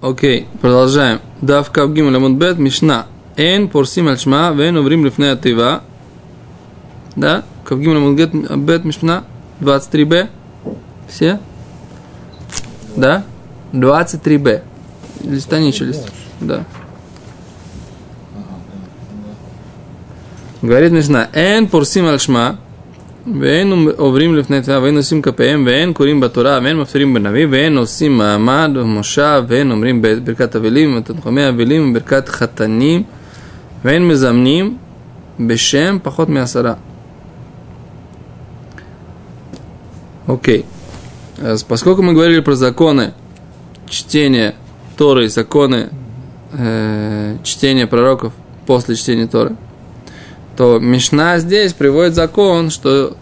Окей, продолжаем. Дав кавгим бет мишна. Эн порсим альшма, вен уврим лифне атива. Да? Кавгим бет мишна. 23б. Все? Да? 23б. Листани еще лист. Да. Говорит Мишна, эн порсим альшма, ואין עוברים לפני תפילה ואין נושאים כפיהם ואין קוראים בתורה ואין מפטירים בנביא ואין עושים מעמד ומושב ואין אומרים ברכת אבלים ותנחומי אבלים וברכת חתנים ואין מזמנים בשם פחות מעשרה. Окей. Okay. Поскольку мы говорили про законы чтения Торы, законы э, чтения пророков после чтения Торы, то Мишна здесь приводит закон, что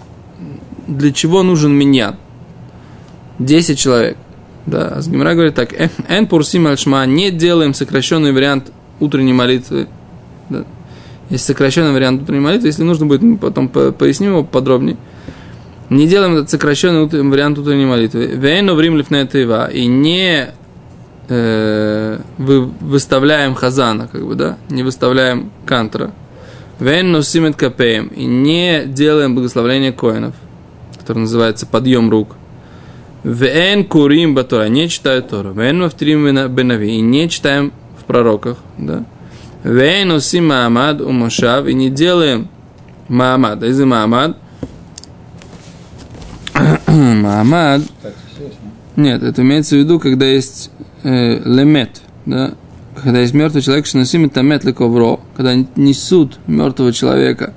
для чего нужен миньян. Десять человек. Да, а Гимара говорит так, эн пурсим альшма, не делаем сокращенный вариант утренней молитвы. Да. Есть сокращенный вариант утренней молитвы, если нужно будет, мы потом поясним его подробнее. Не делаем этот сокращенный вариант утренней молитвы. Вейну в лифнетева. И не э, вы, выставляем хазана, как бы, да, не выставляем кантра. Вен носимет капеем. И не делаем благословление коинов, который называется подъем рук. Вен курим батора. Не читают Тору. Вен мафтрим бенави. И не читаем в пророках. Да? Вен носим маамад у мошав. И не делаем маамад. Из маамад. Маамад. Нет, это имеется в виду, когда есть э, лемет, да, когда есть мертвый человек, что носим тамет ковро, когда несут мертвого человека.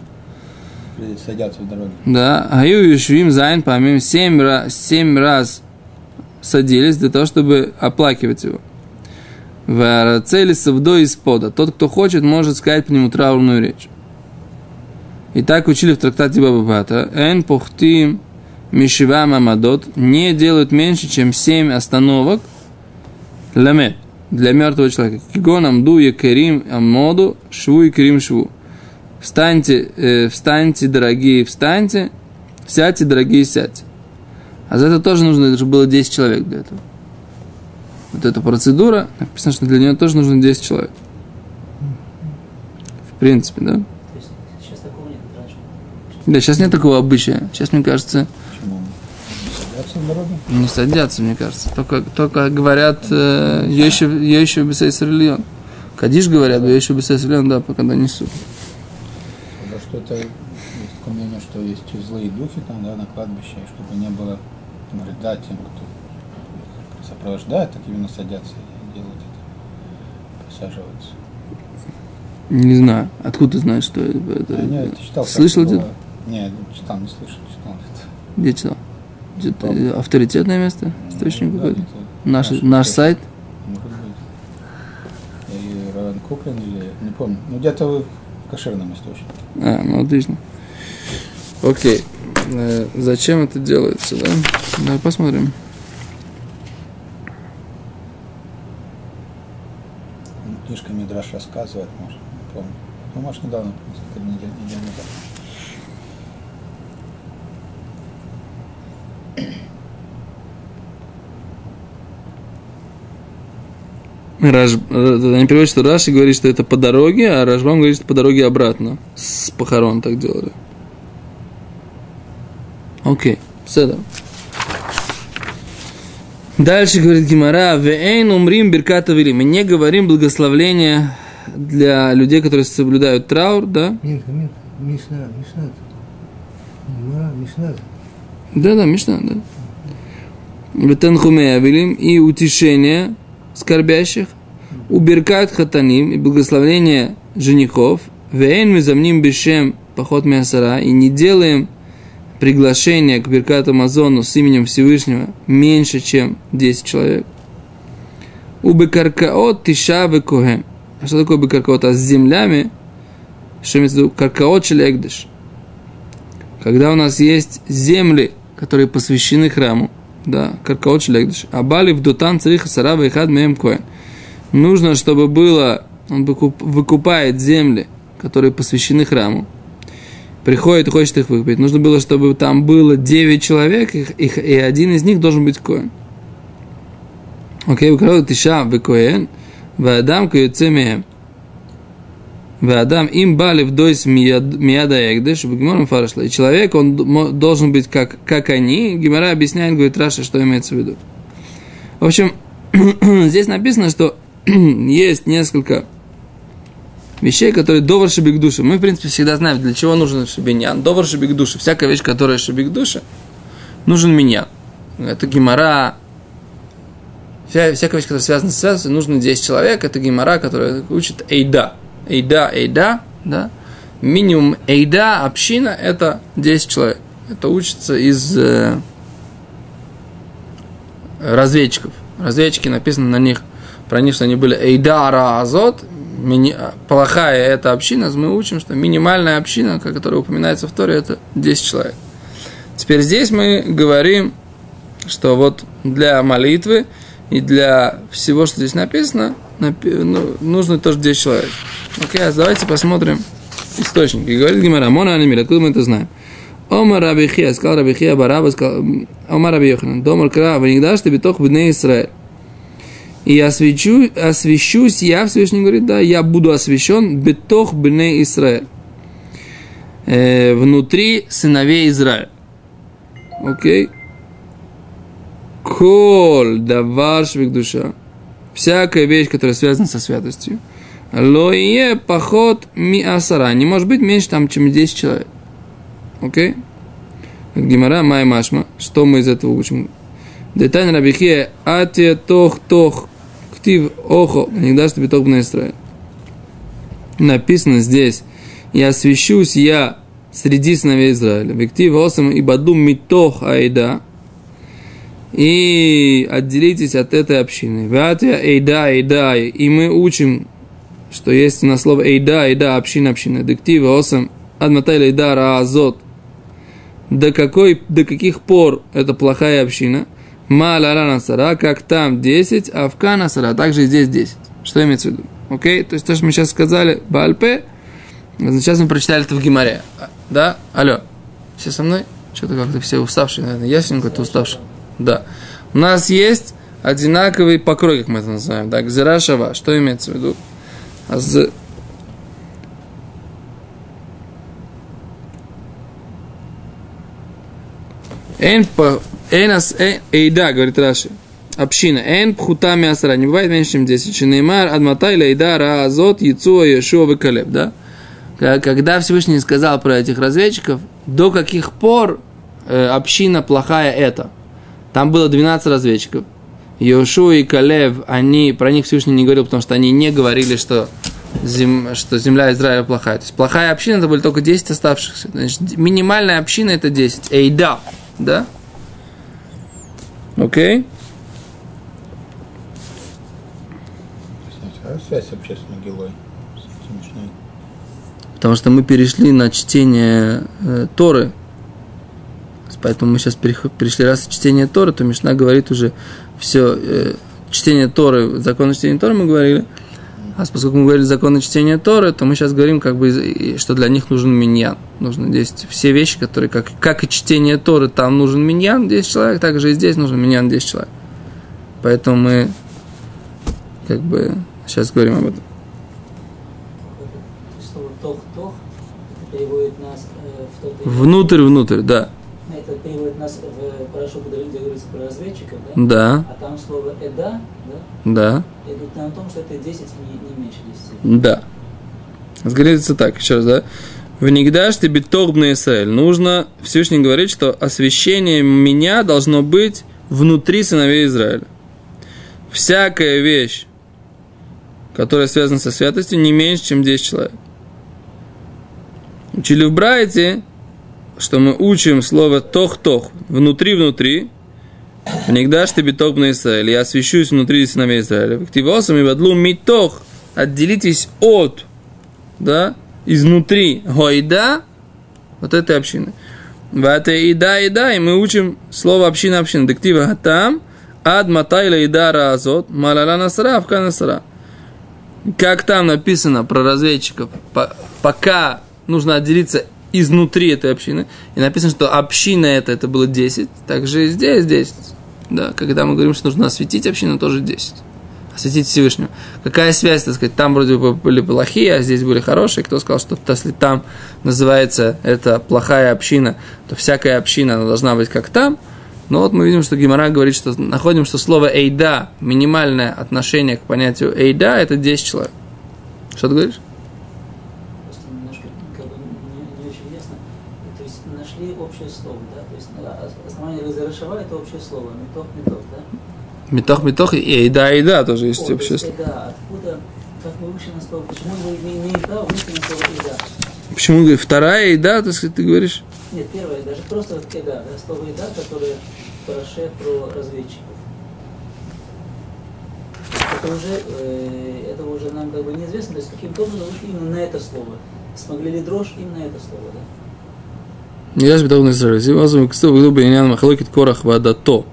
Садятся в дороге. Да, היו יושבים ז' פעמים семь раз, семь раз садились для того, чтобы оплакивать его. והרוצה לסופדו סופדו. Тот, кто хочет, может сказать по нему траурную речь. И так учили в трактате Бава Батра. אין פוחתין משבעה מעמדות не делают меньше, чем семь остановок למת для мертвого человека. כגון עמדו יקרים עמודו שבו יקרים שבו. Встаньте, э, встаньте, дорогие, встаньте, сядьте, дорогие, сядьте. А за это тоже нужно, это же было 10 человек для этого. Вот эта процедура, написано, что для нее тоже нужно 10 человек. В принципе, да? Сейчас такого нет, раньше. Да, сейчас нет такого обычая. Сейчас, мне кажется, дороге. Не садятся, мне кажется. Только, только говорят, я еще, я бесейс рельон. Кадиш говорят, я еще бесейс рельон, да, пока несут. Потому что это есть такое мнение, что есть злые духи там, да, на кладбище, чтобы не было вреда тем, кто сопровождает, так именно садятся и делают это, присаживаются. Не знаю. Откуда ты знаешь, что это? это- не, это читал. Слышал где-то? было. Не, читал, не слышал, читал. Где читал? Э, авторитетное место? Источник Да, какой-то? Наш, наш наш сайт? Может быть. Равен Куплин, или не помню. Ну где-то в кошерном источнике. А, ну отлично. Окей. Э, зачем это делается, да? Давай посмотрим. Ну, Книжка Мидраш рассказывает, может, не помню. Ну, может, недавно, несколько недель, Раш... э, Они переводят, что Раши говорит, что это по дороге, а Рашбам говорит, что по дороге обратно. С похорон так делали. Окей, седа. Дальше говорит Гимара, «Веэйн умрим берката вели». Мы не говорим благословления для людей, которые соблюдают траур, да? Нет, нет, Мишна, Мишна. Мишна. Да, да, Мишна, да. Ветенхуме авелим и утешение скорбящих, уберкат хатаним и благословление женихов, вейн мы замним бешем поход мясара и не делаем приглашение к Беркат Амазону с именем Всевышнего меньше, чем 10 человек. У Бекаркаот Тиша Кохем. А что такое Бекаркаот? А с землями, что имеется в виду? Каркаот Шелегдыш. Когда у нас есть земли, которые посвящены храму, да, Каркаот Шлегдыш, а Бали в Дутан Цариха Сарава и Хад Меем Коэн. Нужно, чтобы было, он выкуп- выкупает земли, которые посвящены храму, приходит и хочет их выкупить. Нужно было, чтобы там было 9 человек, их, их- и один из них должен быть Коэн. окей, укрыл тиша векоен, вадам каюце меем. Вадам им бали в дойс мияда эгдеш, в гемором фарашла. И человек, он должен быть как, как они. Гемора объясняет, говорит Раша, что имеется в виду. В общем, здесь написано, что есть несколько вещей, которые довар шибик души. Мы, в принципе, всегда знаем, для чего нужен шибиньян. Довар шибик души. Всякая вещь, которая шибик души, нужен миньян. Это гемора, вся, всякая вещь, которая связана с связью, нужно 10 человек. Это гемора, которая учит эйда. Эйда, эйда, да. Минимум эйда, община, это 10 человек. Это учится из э, разведчиков. Разведчики написано на них, про них, что они были эйда, азот, мини, плохая эта община, мы учим, что минимальная община, которая упоминается в Торе, это 10 человек. Теперь здесь мы говорим, что вот для молитвы и для всего, что здесь написано, напи- нужно тоже 10 человек. Окей, а давайте посмотрим источники. Говорит Гимара, Мона Анимир, откуда мы это знаем? Омар Рабихия, сказал Рабихия Бараба, сказал, Омар Раби Йоханан, Домар Кра, Ванигдаш ты битох бне Израиль. И освящу, освящусь я, Всевышний говорит, да, я буду освящен битох бне Израиль. Э, внутри сыновей Израиля. Окей? Коль давар швик душа. Всякая вещь, которая связана со святостью. Лое поход ми асара. Не может быть меньше там, чем 10 человек. Окей? Гимара май машма. Что мы из этого учим? Детайн рабихе ате тох тох ктив охо. Дашь тебе тох на Израиль. Написано здесь. И освящусь я среди сыновей Израиля. Виктив осам и баду митох айда. И отделитесь от этой общины. Ватя эйда эйда. И мы учим, что есть на слово эйда эйда община община. Диктив осам адматайля эйда раазот. До, какой, до каких пор это плохая община? Маляра насара, как там 10, а в канасара, также здесь 10. Что имеется в виду? Окей? То есть то, что мы сейчас сказали, Бальпе, сейчас мы прочитали это в Гимаре. Да? Алло. Все со мной? Что-то как-то все уставшие, наверное. Ясненько, ты уставший. Да. У нас есть одинаковый покрой, как мы это называем. Да, шава. Что имеется в виду? А з- Эн по... Энас эйда, говорит Раши. Община. Эн пхута мясара. Не бывает меньше, чем 10. Чинеймар адматай лейда раазот яцуа Йешуа Калеб. Да? Когда Всевышний сказал про этих разведчиков, до каких пор э, община плохая это? Там было 12 разведчиков. Йошуа и Калев, они, про них Всевышний не говорил, потому что они не говорили, что, зем, что земля Израиля плохая. То есть плохая община, это были только 10 оставшихся. Значит, минимальная община это 10. Эйда, да? Окей? Какая связь вообще с Могилой? Потому что мы перешли на чтение э, Торы. Поэтому мы сейчас перешли раз в чтение Торы, то Мишна говорит уже все, э, чтение Торы, законы чтения Торы мы говорили. А поскольку мы говорили законы чтения Торы, то мы сейчас говорим, как бы, что для них нужен миньян. Нужно здесь все вещи, которые, как, как и чтение Торы, там нужен миньян 10 человек, так же и здесь нужен миньян 10 человек. Поэтому мы, как бы, сейчас говорим об этом. Нас э, да. Это переводит нас в Парашу Кудалин, где говорится про разведчиков, да? Да, А там слово эда, да? да. Идут на том, что это 10, не, не меньше 10. Да. Говорится так, еще раз, да? В Нигдаш тебе торбный Израиль. Нужно, Всевышний говорит, что освящение меня должно быть внутри сыновей Израиля. Всякая вещь, которая связана со святостью, не меньше, чем 10 человек. Учили в Брайте, что мы учим слово тох-тох, внутри-внутри, Нигдаш тебе торбный Израиль. Я освящусь внутри сыновей Израиля. Ктивосам и бадлу митох. Отделитесь от да, изнутри гойда, вот этой общины. В этой ида, ида, и мы учим слово община, община. Дектива гатам, ад матайла ида разот, малала насара, авка насара. Как там написано про разведчиков, по- пока нужно отделиться изнутри этой общины, и написано, что община это, это было 10, так же и здесь 10. Да, когда мы говорим, что нужно осветить общину, тоже 10. Осветить Всевышнего. Какая связь, так сказать, там вроде бы были плохие, а здесь были хорошие. Кто сказал, что если там называется это плохая община, то всякая община она должна быть как там. Но вот мы видим, что Гимара говорит, что находим, что слово «эйда», минимальное отношение к понятию «эйда» – это 10 человек. Что ты говоришь? Просто немножко как бы не, не очень ясно. То есть нашли общее слово, да? То есть а, Разрешава это общее слово, метох, метох, да? Метох, метох и эйда, эйда тоже есть О, общее есть, слово. Да, откуда, как мы вышли на слово, почему мы не имеем права выйти на слово «еда»? Почему вторая эйда, так сказать, ты говоришь? Нет, первое, даже просто вот «еда», да, слово «еда», которое Параше про разведчиков. Это уже, э, это уже нам как бы неизвестно, то есть каким-то образом вышли именно на это слово. Смогли ли дрожь именно это слово, да? יש בתוך בני ישראל, זיו עזו וכסתו וגדו בעניין מחלוקת קורח ועדתו.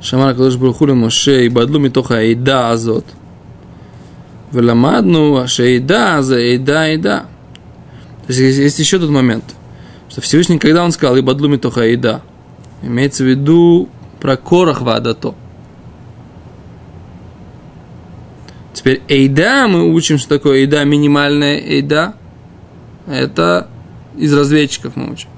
שאמר הקדוש ברוך הוא למשה, ייבדלו מתוך העדה הזאת. ולמדנו שהעדה זה עדה עדה. То есть есть, есть еще тот момент, что Всевышний, когда он сказал «Ибадлу митоха еда», имеется в виду про корах вадато. Теперь эйда, мы учим, что такое эйда, минимальная эйда. Это из разведчиков мы учим.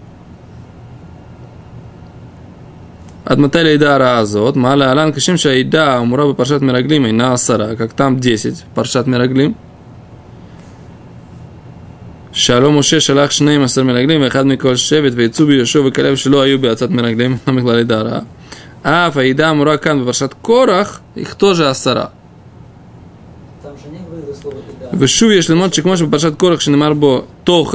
Адматаля Ида Раазот, Маля Алан Кашим Шаида, Умураба Паршат Мираглим, Ина Асара, как там 10, Паршат Мираглим. שלום משה שלח 12 מרגלים ואחד מכל שבט ויצאו ביהושע וכלב שלא היו בעצת מרגלים, לא מכלל עדה רעה. אף העדה אמורה כאן בפרשת קורח, их тоже עשרה. Там же не говорится слово «еда». ושוב יש ללמוד שכמו שבפרשת קורח שנאמר בו תוך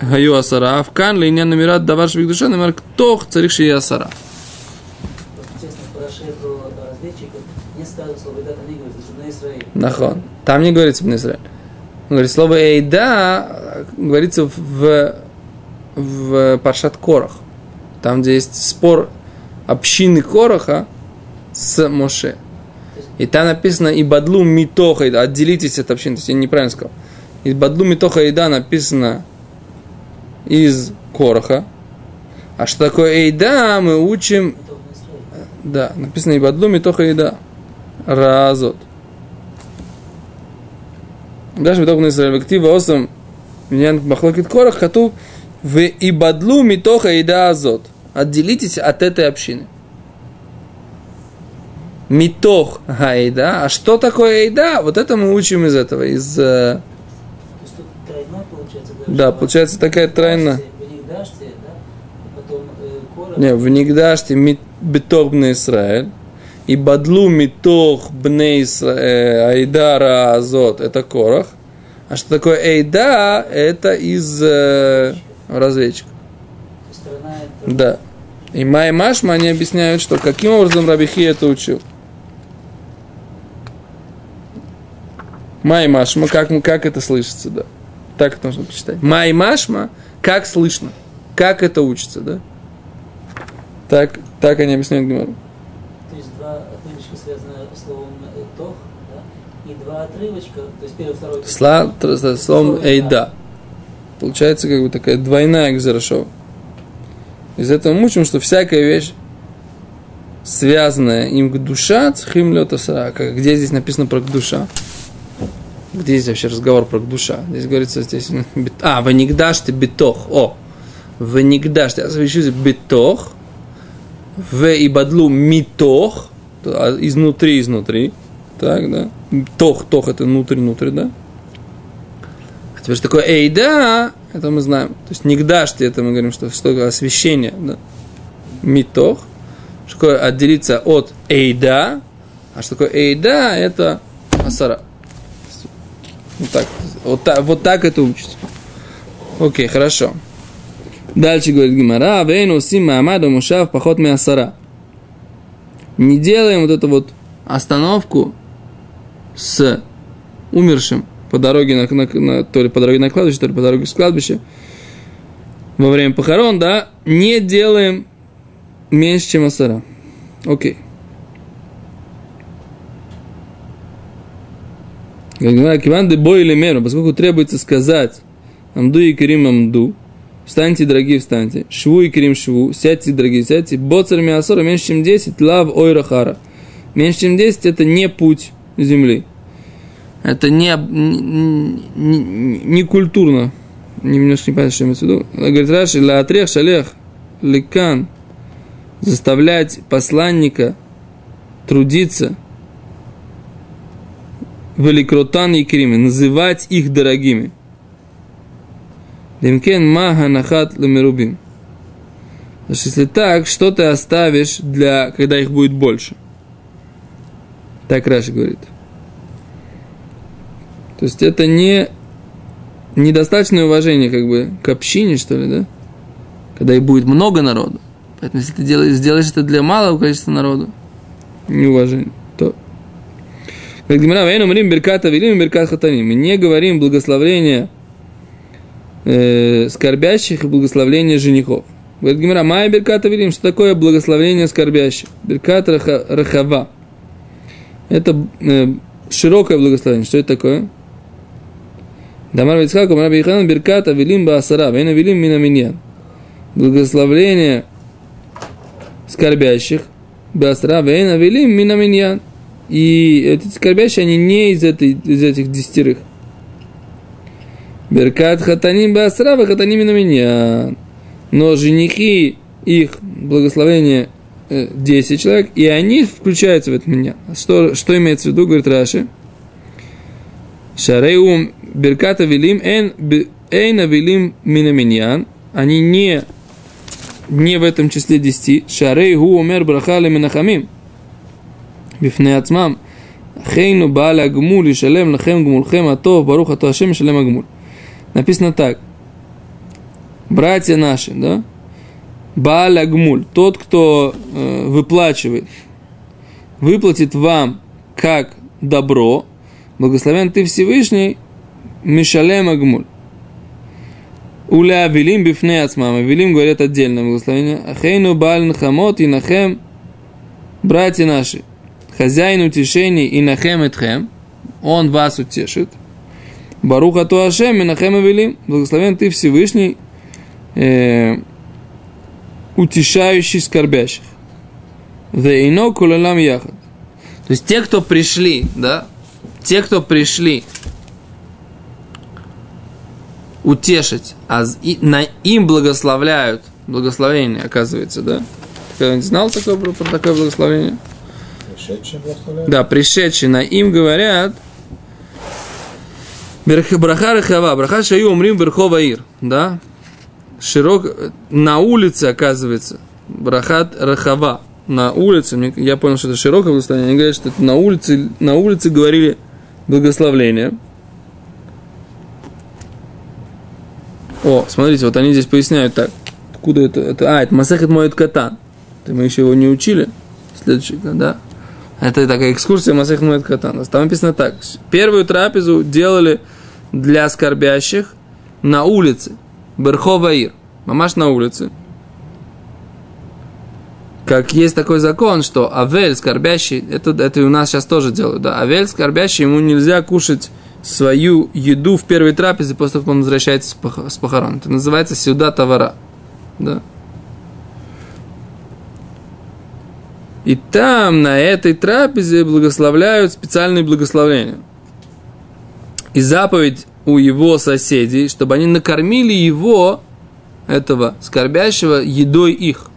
היו עשרה, אף כאן לעניין נמירת דבר שבקדושה נאמר תוך צריך שיהיה עשרה. Нахон. Там не говорится в Израиль. Он говорит, слово «эйда» говорится в, в Паршат Корах. Там, где есть спор общины Короха с Моше. И там написано «и бадлу митоха», еда», отделитесь от общины. То есть я неправильно сказал. «И бадлу митоха еда» написано из Короха. А что такое «эйда» мы учим да, написано и бадлу митоха еда. Разот. Даже в на Израиль, Вектива Осам, Миньян Махлокит Корах, Хату, в Ибадлу Митоха и Азот. Отделитесь от этой общины. Митох айда, А что такое Айда? Вот это мы учим из этого, из... Э, То есть тут тройна получается? Да, получается такая тройна. Э, Не, в Нигдаште Битогбный Израиль. И бадлу митох бне Исраэль, айдара азот, это корах. А что такое эйда, это из э, разведчиков. Сторона это Да. И Май Машма, они объясняют, что каким образом Рабихи это учил. Май Машма, как, как это слышится, да. Так это нужно почитать. Май Машма, как слышно, как это учится, да. Так, так они объясняют Гимару. То есть два отрывочка связаны словом э, тох, да? И два отрывочка, то есть первый, второй. Сла, словом эйда. Получается как бы такая двойная гзарашова. Из этого мы учим, что всякая вещь, связанная им к душа, цхим лёта сарака. Где здесь написано про душа? Где здесь вообще разговор про душа? Здесь говорится здесь... А, ванигдаш ты битох. О, ванигдаш ты. Здесь битох. В и бадлу митох. то, а Изнутри, изнутри. Так, да. Тох, тох это внутрь, внутрь, да. А теперь что такое эйда, это мы знаем. То есть нигдашти, это мы говорим, что, такое освящение, да. Митох. Что такое отделиться от эйда, а что такое эйда, это асара. Вот так, вот так, вот так это учится. Окей, хорошо. Дальше говорит Гимара, вейну сим маамаду мушав поход асара. Не делаем вот эту вот остановку с умершим по дороге на, на- на- то ли по дороге на кладбище, то ли по дороге с кладбища во время похорон, да, не делаем меньше, чем асара. Окей. Как говорят, Киван де бой или меру, поскольку требуется сказать Амду и Карим Амду, Встаньте, дорогие, встаньте. Шву и крим шву. Сядьте, дорогие, сядьте. Боцер миасора меньше, чем 10. Лав ойрахара. Меньше, чем 10 это не путь земли. Это не, не, не, культурно. Немножко не понятно, что имеется в виду. Говорит Раши, ла отрех шалех ликан. Заставлять посланника трудиться великротан и крими, называть их дорогими. Демкен маха нахат ламерубим. Если так, что ты оставишь для, когда их будет больше? Так Раши говорит. То есть это не недостаточное уважение как бы к общине, что ли, да? Когда их будет много народу. Поэтому если ты делаешь, сделаешь это для малого количества народу, неуважение, то... Как Гимара, Вейну Мрим Берката Велим Беркат Хатаним. Мы не говорим благословление э, скорбящих и благословение женихов. Говорит Гимара, Майя Берката Велим, что такое благословение скорбящих? Беркат Рахава. Это э, широкое благословение. Что это такое? Дамар Вицхак, Раби Иханан, Беркат Авилим Баасара, Вейна Авилим Минаминьян. Благословение скорбящих, Баасара, Вейна Авилим Минаминьян. И эти скорбящие, они не из, этой, из этих десятерых. Беркат Хатаним Баасара, Хатаним Минаминьян. Но женихи, их благословение 10 человек, и они включаются в это меня. Что, что имеется в виду, говорит Раши? Шареум Берката Вилим Эйна Вилим Минаминьян. Они не, не в этом числе 10. Шарей Гу Умер Брахали Минахамим. Бифне Ацмам. Хейну Бааля Агмуль Шалем Лахем Гмулхем Атов Барух Ато Ашем Шалем Агмуль. Написано так. Братья наши, да? Бааля Гмуль. Тот, кто э, выплачивает, выплатит вам как добро, благословен ты Всевышний, Мишалем Агмуль. Уля Авилим бифне ацмам. Авилим говорят отдельное благословение. Ахейну балин хамот и нахем, братья наши, хозяин утешений и нахем этхем, он вас утешит. Баруха то Ашем и нахем Авилим. Благословен ты Всевышний, э, утешающий скорбящих. Вейно кулалам яхад. То есть те, кто пришли, да, те, кто пришли утешить, а на им благословляют, благословение, оказывается, да? Кто-нибудь знал такое, про такое благословение? Пришедшие благословляют? Да, пришедшие на им говорят, Браха Рахава, Браха Шаю Умрим Верхова Ир, да? Широк, на улице, оказывается, Брахат Рахава, на улице, я понял, что это широкое благословение, они говорят, что это на улице, на улице говорили благословление. О, смотрите, вот они здесь поясняют так. Откуда это? это а, это Масахет Моет Катан. Это мы еще его не учили. Следующий, да. Это такая экскурсия Масахет Моет Катан. Там написано так. Первую трапезу делали для скорбящих на улице. Берховаир. Мамаш на улице. Как есть такой закон, что Авель, скорбящий, это, это и у нас сейчас тоже делают, да, Авель, скорбящий, ему нельзя кушать свою еду в первой трапезе после того, как он возвращается с похорон. Это называется сюда товара. Да. И там, на этой трапезе, благословляют специальные благословения. И заповедь у его соседей, чтобы они накормили его, этого скорбящего, едой их.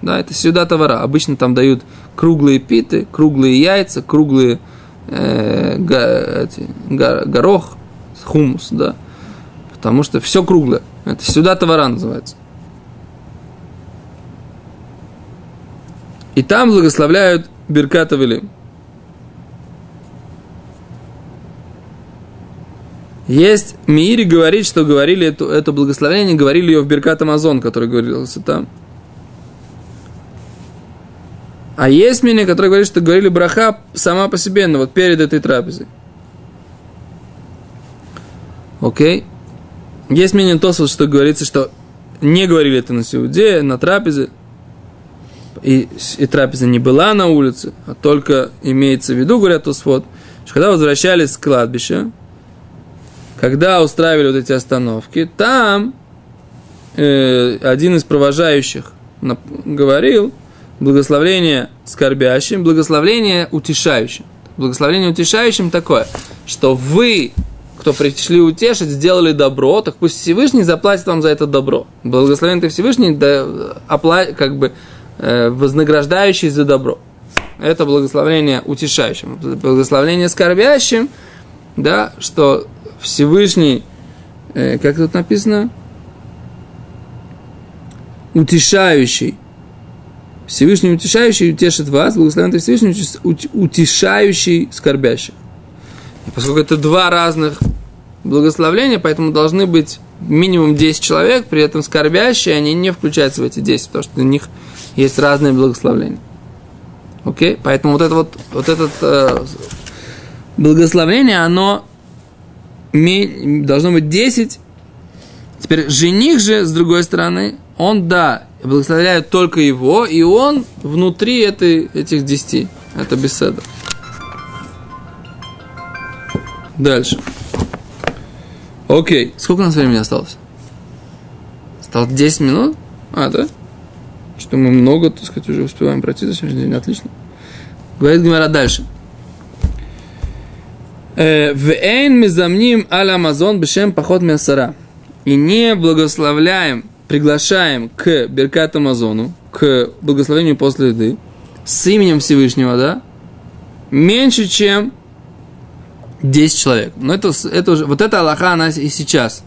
Да, это сюда товара. Обычно там дают круглые питы, круглые яйца, круглые э, го, эти, го, горох, хумус, да. Потому что все круглое. Это сюда товара называется. И там благословляют Берката Велим. Есть Миири говорит, что говорили это, это благословение, говорили ее в Беркат Амазон, который говорился там. А есть мнение, которое говорит, что говорили браха сама по себе, но вот перед этой трапезой. Окей. Есть мнение Тосфот, что говорится, что не говорили это на Сеуде, на трапезе. И, и трапеза не была на улице, а только имеется в виду, говорят Тосфот, что когда возвращались с кладбища, когда устраивали вот эти остановки, там э, один из провожающих говорил, благословление скорбящим, благословение утешающим. Благословение утешающим такое, что вы, кто пришли утешить, сделали добро, так пусть Всевышний заплатит вам за это добро. Благословен ты Всевышний, да, опла- как бы э, вознаграждающий за добро. Это благословение утешающим. Благословение скорбящим, да, что Всевышний, э, как тут написано, утешающий. Всевышний утешающий утешит вас, благословен ты Всевышний ут- утешающий скорбящих. И поскольку это два разных благословления, поэтому должны быть минимум 10 человек, при этом скорбящие, они не включаются в эти 10, потому что у них есть разные благословления. Окей? Поэтому вот это вот, вот этот э, благословение, оно должно быть 10. Теперь жених же, с другой стороны, он, да, благословляет только его, и он внутри этой, этих 10. Это беседа. Дальше. Окей. Сколько у нас времени осталось? Осталось 10 минут? А, да? Что мы много, так сказать, уже успеваем пройти за сегодняшний день. Отлично. Говорит Гимара дальше. Э, Вейн мизамним аль Амазон бешем поход мясара. И не благословляем, приглашаем к Беркат Амазону, к благословению после еды, с именем Всевышнего, да, меньше, чем 10 человек. Но это, это уже, вот эта Аллаха, она и сейчас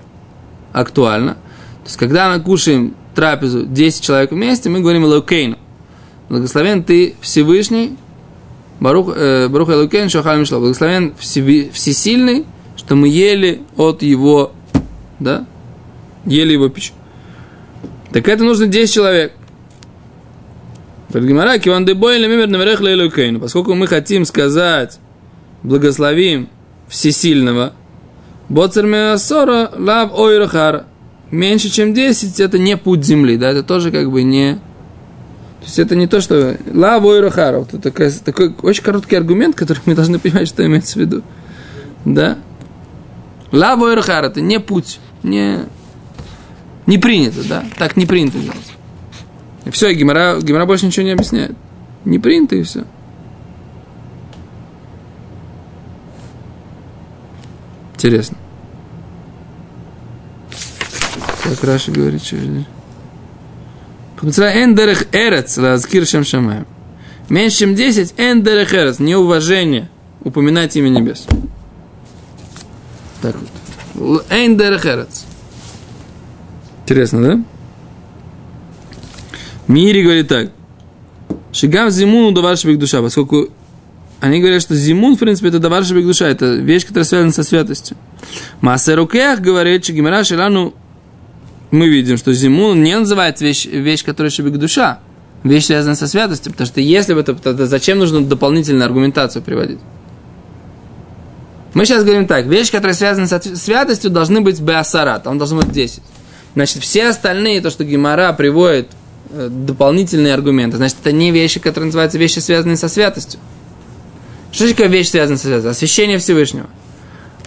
актуальна. То есть, когда мы кушаем трапезу 10 человек вместе, мы говорим Элокейну. Благословен ты Всевышний, Барух, э, Барух Элокейн, Шохаль Мишло. Благословен Всесильный, что мы ели от его, да, ели его пищу. Так это нужно 10 человек. Поскольку мы хотим сказать, благословим Всесильного, Боцер Лав Ойрахара. Меньше, чем 10, это не путь земли, да, это тоже как бы не... То есть это не то, что Лав Ойрахара. Вот это такой, такой очень короткий аргумент, который мы должны понимать, что имеется в виду. Да? Лав Ойрахара, это не путь, не... Не принято, да? Так не принято делать. И все, и Гимара, Гимара больше ничего не объясняет. Не принято и все. Интересно. Как Раша говорит, что здесь? Эндерех эрец, лазкир шем шамаем. Меньше, чем 10, эндерех эрец, неуважение, упоминать имя небес. Так вот. Эндерех эрец. Интересно, да? Мири говорит так. Шигам зимуну давар шебек душа, поскольку они говорят, что зимун, в принципе, это давар шебек душа, это вещь, которая связана со святостью. Маасерукех говорит, что Гимара Шелану, мы видим, что зимун не называется вещь, вещь которая шебек душа, вещь, связанная со святостью, потому что если бы это, тогда зачем нужно дополнительную аргументацию приводить? Мы сейчас говорим так, вещи, которые связаны со святостью, должны быть беасара, там должно быть 10. Значит, все остальные, то, что Гимара приводит э, дополнительные аргументы, значит, это не вещи, которые называются вещи, связанные со святостью. Что такое вещь, связанная со святостью? Освящение Всевышнего.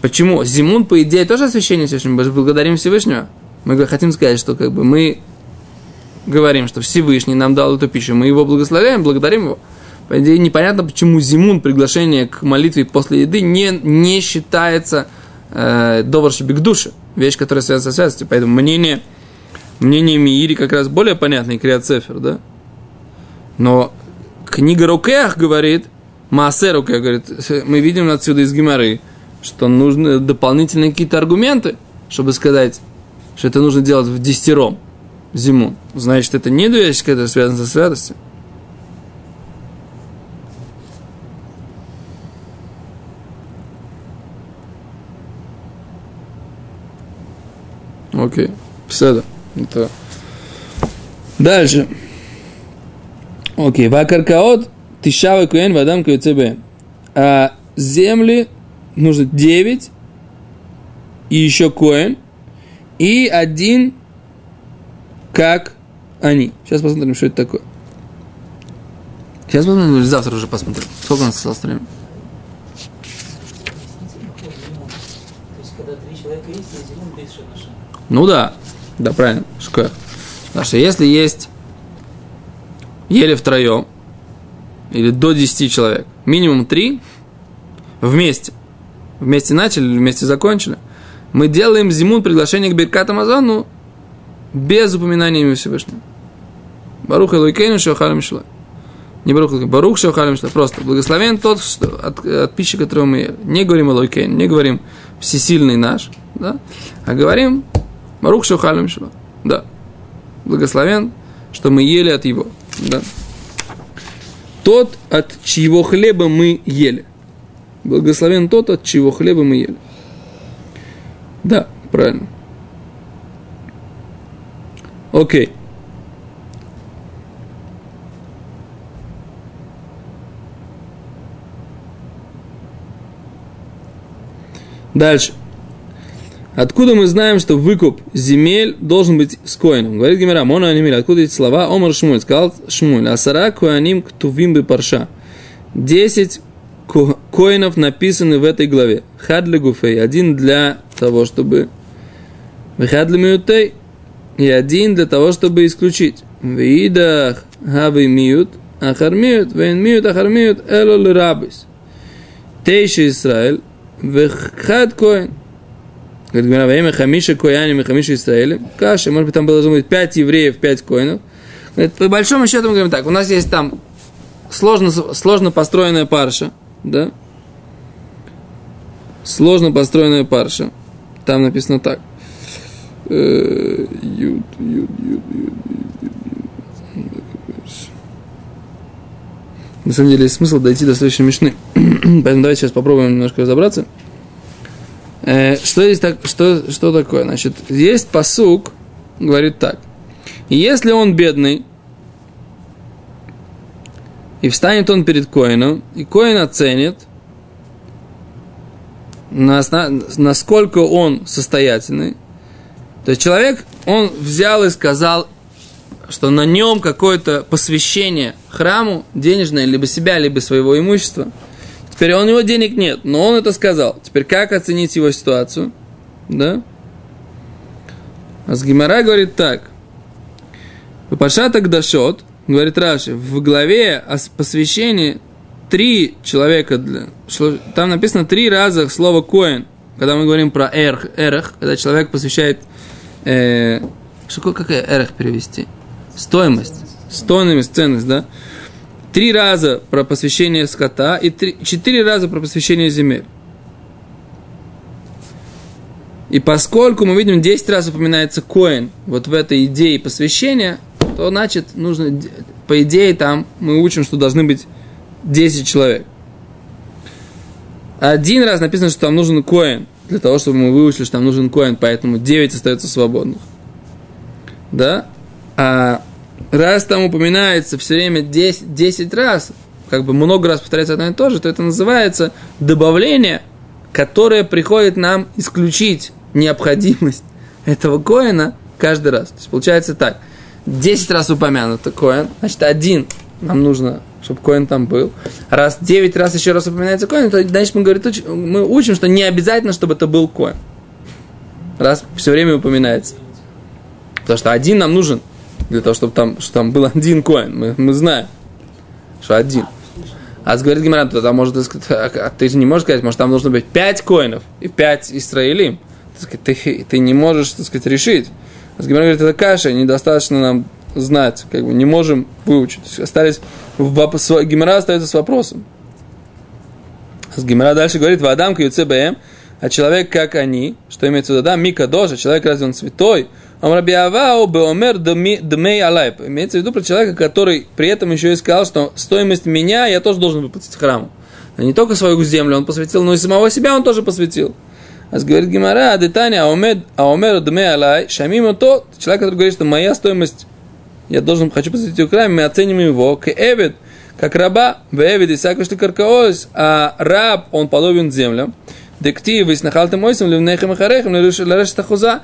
Почему? Зимун, по идее, тоже освящение Всевышнего. Мы же благодарим Всевышнего. Мы хотим сказать, что как бы мы говорим, что Всевышний нам дал эту пищу, мы его благословляем, благодарим его. По идее, непонятно, почему зимун, приглашение к молитве после еды, не, не считается э, доваршибик души, вещь, которая связана со святостью. Поэтому мнение, мнение Миири как раз более понятное, Криат Цефер, да? Но книга Рукеах говорит, Маасе Рукеах говорит, мы видим отсюда из Гимары, что нужны дополнительные какие-то аргументы, чтобы сказать, что это нужно делать в десятером зиму. Значит, это не вещь, которая связана со святостью. Окей. Все это. Дальше. Окей. Вакаркаот тишава куэн вадам куэцебе. А земли нужно 9 и еще коэн и один как они. Сейчас посмотрим, что это такое. Сейчас посмотрим, или завтра уже посмотрим. Сколько у нас осталось времени? Ну да. Да, правильно, шкоях. Потому если есть еле втроем, или до 10 человек, минимум 3 вместе, вместе начали, вместе закончили, мы делаем зимун приглашение к Биркат Амазону без упоминания имя Всевышнего. Барух Элойкейну Шохалем Шла. Не Барух Элойкейну, Барух Шохалем Шла. Просто благословен тот, что, от, от пищи, которую мы ели. Не говорим Элойкейн, не говорим всесильный наш, да, а говорим Барух Шохалем Шла. Да. Благословен, что мы ели от его. Да. Тот, от чьего хлеба мы ели. Благословен тот, от чьего хлеба мы ели. Да, правильно. Окей. Дальше. Откуда мы знаем, что выкуп земель должен быть с коином? Говорит Гимера, Мона Анимиль, откуда эти слова? Омар Шмуль, сказал Шмуль, Асара Коаним Ктувим бы парша. Десять коинов написаны в этой главе. Хадли Гуфей, один для того, чтобы... Хадли Мютей, и один для того, чтобы исключить. Видах Хави Миют, Ахармиют, Вейн Миют, Ахармиют, Эло Лирабис. Тейши Исраэль, Вехад Коин. Говорит, говоря, время Хамиша Кояни, Хамиша Исраэля. Каша, может быть, там должно быть 5 евреев, 5 коинов. Говорит, по большому счету мы говорим так, у нас есть там сложно, сложно построенная парша, да? Сложно построенная парша. Там написано так. Юд, юд, юд, юд, На самом деле есть смысл дойти до следующей мешны. Поэтому давайте сейчас попробуем немножко разобраться. Э, что, есть так, что, что такое? Значит, есть посук, говорит так. Если он бедный, и встанет он перед Коином, и Коин оценит, насколько он состоятельный, то есть человек, он взял и сказал, что на нем какое-то посвящение храму денежное, либо себя, либо своего имущества – Теперь у него денег нет, но он это сказал. Теперь как оценить его ситуацию? Да? А с говорит так. Пашатак Дашот, говорит Раши, в главе о посвящении три человека, для, там написано три раза слово коин, когда мы говорим про эрх, эрх когда человек посвящает, э, что какая эрх перевести? Стоимость, стоимость, ценность, да? три раза про посвящение скота и три, четыре раза про посвящение земель. И поскольку мы видим 10 раз упоминается коин вот в этой идее посвящения, то значит нужно, по идее там мы учим, что должны быть 10 человек. Один раз написано, что там нужен коин, для того, чтобы мы выучили, что там нужен коин, поэтому 9 остается свободных. Да? А раз там упоминается все время 10, 10 раз, как бы много раз повторяется одно и то же, то это называется добавление, которое приходит нам исключить необходимость этого коина каждый раз. То есть получается так. 10 раз упомянуто коин, значит, один нам нужно, чтобы коин там был. Раз 9 раз еще раз упоминается коин, то значит мы, говорим, мы учим, что не обязательно, чтобы это был коин. Раз все время упоминается. Потому что один нам нужен – для того, чтобы там, что там был один коин. Мы, мы знаем, что один. А говорит Гимаран, то там может сказать, а ты же не можешь сказать, может там нужно быть пять коинов и пять Исраилим. Ты, ты не можешь, так сказать, решить. А Гимаран говорит, это каша, недостаточно нам знать, как бы не можем выучить. Остались, Гимара остается с вопросом. Гимара дальше говорит, Вадам КЮЦБМ, а человек как они, что имеется в виду, да, Мика Дожа, человек разве он святой, Амрабиавау беомер дмей алайп. Имеется в виду про человека, который при этом еще и сказал, что стоимость меня я тоже должен выплатить храму. Не только свою землю он посвятил, но и самого себя он тоже посвятил. А говорит Гимара, детаня, аомер дмей алай, шамимо то, человек, который говорит, что моя стоимость, я должен, хочу посвятить храме, мы оценим его, к эвид, как раба, в эвид и сакушты каркаос, а раб, он подобен землям. Дектив, и снахалтым ойсом, ливнехем и харехем, хуза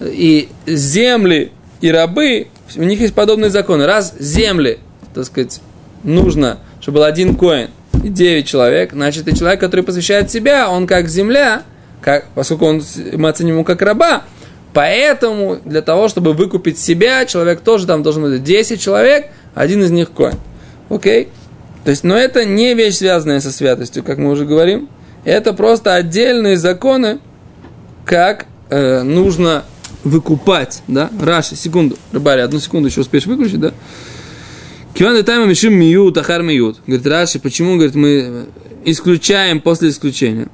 и земли и рабы, у них есть подобные законы. Раз земли, так сказать, нужно, чтобы был один коин и девять человек, значит, и человек, который посвящает себя, он как земля, как, поскольку он, мы оценим его как раба, Поэтому для того, чтобы выкупить себя, человек тоже там должен быть 10 человек, один из них коин. Окей? То есть, но это не вещь, связанная со святостью, как мы уже говорим. Это просто отдельные законы, как э, нужно выкупать, да? Раши, секунду, рыбари, одну секунду еще успеешь выключить, да? Киван и тайма мишим миют, ахар миют. Говорит, Раши, почему, говорит, мы исключаем после исключения?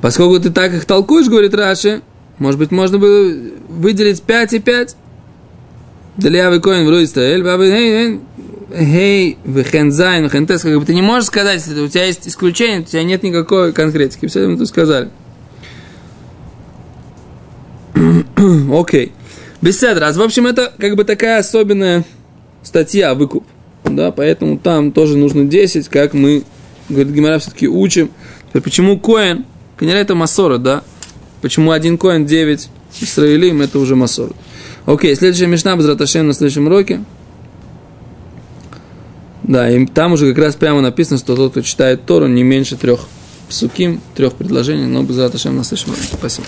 Поскольку ты так их толкуешь, говорит Раши, может быть, можно было выделить 5 и 5. Для коин в Израиль, Хей, вехензайн, вехентес, как бы ты не можешь сказать, у тебя есть исключение, у тебя нет никакой конкретики. Все тут сказали. Окей. okay. Раз, в общем, это как бы такая особенная статья, выкуп. Да, поэтому там тоже нужно 10, как мы, говорит Гимара, все-таки учим. Теперь, почему коин? Конечно, это массора, да? Почему один коин 9 Исраилим, это уже массора. Окей, следующая мешна, Базраташем на следующем уроке. Да, и там уже как раз прямо написано, что тот, кто читает Тору, не меньше трех псуким, трех предложений, но без на следующем уроке. Спасибо.